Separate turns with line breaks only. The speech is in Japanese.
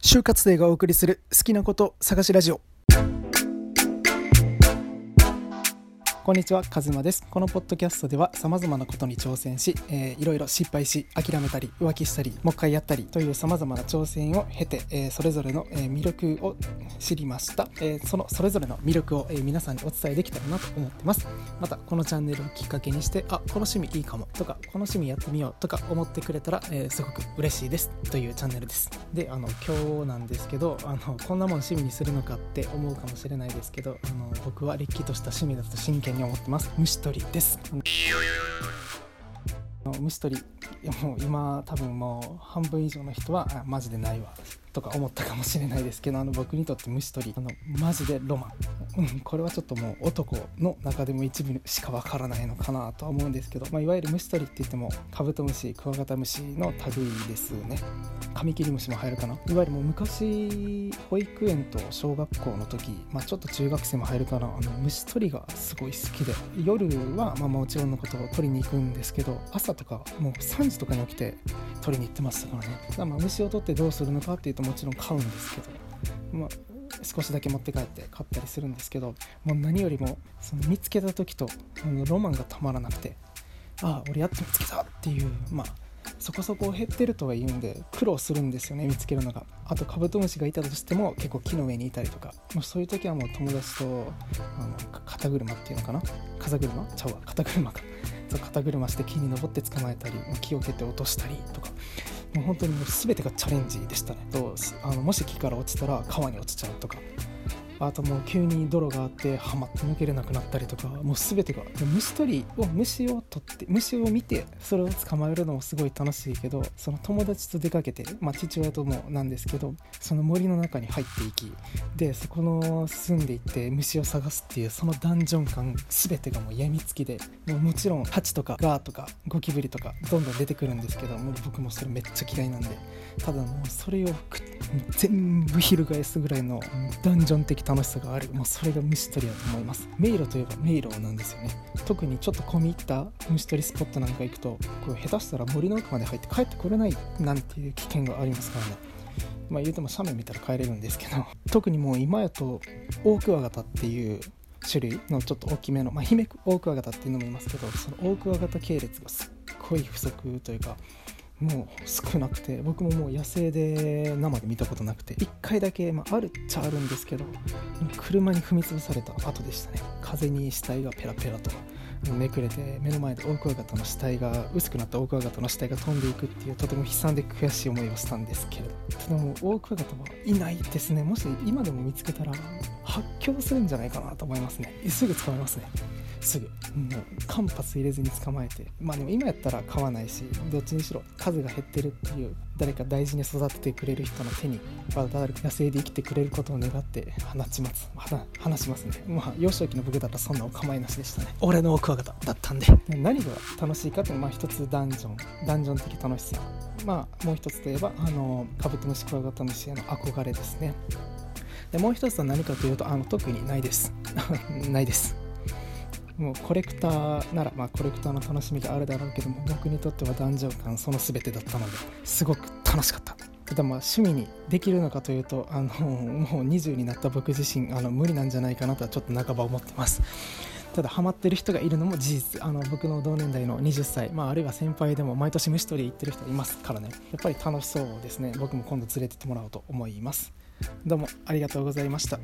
就活生がお送りする好きなこと探しラジオ。こんにちは、カズマです。このポッドキャストでは様々なことに挑戦し、えー、いろいろ失敗し、諦めたり、浮気したり、もう一回やったりという様々な挑戦を経て、えー、それぞれの、えー、魅力を知りました。えー、そのそれぞれの魅力を、えー、皆さんにお伝えできたらなと思ってます。また、このチャンネルをきっかけにして、あ、この趣味いいかもとか、この趣味やってみようとか思ってくれたら、えー、すごく嬉しいですというチャンネルです。で、あの、今日なんですけど、あの、こんなもん趣味にするのかって思うかもしれないですけど、あの、僕はれっきとした趣味だと真剣に思ってます。虫取りです虫取りもう今多分もう半分以上の人はマジでないわとか思ったかもしれないですけどあの僕にとって虫取りあのマジでロマン、うん、これはちょっともう男の中でも一部しかわからないのかなとは思うんですけど、まあ、いわゆる虫取りって言ってもカブトムシクワガタムシの類ですね。カミキリムシも入るかな？いわゆるもう昔保育園と小学校の時、まあ、ちょっと中学生も入るかな？あの虫取りがすごい好きで夜はまあもちろんのことを取りに行くんですけど朝とかもう3時とかに起きて取りに行ってましたからね。だからまあ虫を取ってどうするのかっていうともちろん買うんですけど、まあ、少しだけ持って帰って買ったりするんですけどもう何よりもその見つけた時とロマンがたまらなくてああ俺やっと見つけたっていうまあそこそこ減ってるとは言うんで苦労するんですよね見つけるのが。あとカブトムシがいたとしても結構木の上にいたりとか。もうそういう時はもう友達とあの肩車っていうのかな？風車？ちゃうわ肩車か。肩車して木に登って捕まえたり木を蹴って落としたりとか。もう本当にもう全てがチャレンジでしたね。とあのもし木から落ちたら川に落ちちゃうとか。あともう急に泥があってはまって抜けれなくなったりとかもう全てが虫取りを虫を取って虫を見てそれを捕まえるのもすごい楽しいけどその友達と出かけて、まあ、父親ともなんですけどその森の中に入っていきでそこの住んでいって虫を探すっていうそのダンジョン感全てがもう病みつきでもうもちろんハチとかガーとかゴキブリとかどんどん出てくるんですけどもう僕もそれめっちゃ嫌いなんでただもうそれを全部翻すぐらいのダンジョン的楽しさがある。もうそれが虫取りだと思います。迷路といえば迷路なんですよね。特にちょっと込み入った虫取りスポットなんか行くとこれ下手したら森の奥まで入って帰ってこれないなんていう危険がありますからね。まあ言うても斜面見たら帰れるんですけど。特にもう今やとオオクワガタっていう種類のちょっと大きめの、まあ、姫オオクワガタっていうのもいますけどそのオオクワガタ系列がすっごい不足というかもう少なくて僕ももう野生で生で見たことなくて1回だけ、まあ、あるっちゃあるんですけど車に踏み潰された後でしたね。風に死体がペラペラとめくれて目の前でオオクワガタの死体が薄くなったオオクワガタの死体が飛んでいくっていうとても悲惨で悔しい思いをしたんですけどただもうオオクワガタはいないですね。もし今でも見つけたら発狂するんじゃないかなと思いますね。すぐ捕まえますね。すぐ。もう間髪入れずに捕まえて。まあでも今やったら買わないしどっちにしろ数が減ってるっていう誰か大事に育ててくれる人の手に野生で生きてくれることを願って放ちます。話しますね。まあ幼少期の僕だったらそんなお構いなしでしたね。俺のオクワガタだったんで。何が楽しいかっていうのはまあ一つダンジョンダンジョン的楽しさ。まあもう一つといえばあのカブトムシクワガタムシへの憧れですね。でもう一つは何かというとあの特にないです。ないですもうコレクターなら、まあ、コレクターの楽しみがあるだろうけども僕にとってはダンジョン感その全てだったのですごく楽しかった。ただまあ趣味にできるのかというとあのもう20になった僕自身あの無理なんじゃないかなとはちょっと半ば思ってます。ただハマってる人がいるのも事実。あの僕の同年代の20歳、まあ、あるいは先輩でも毎年虫取り行ってる人いますからね。やっぱり楽しそうですね。僕も今度連れてってもらおうと思います。どうもありがとうございました。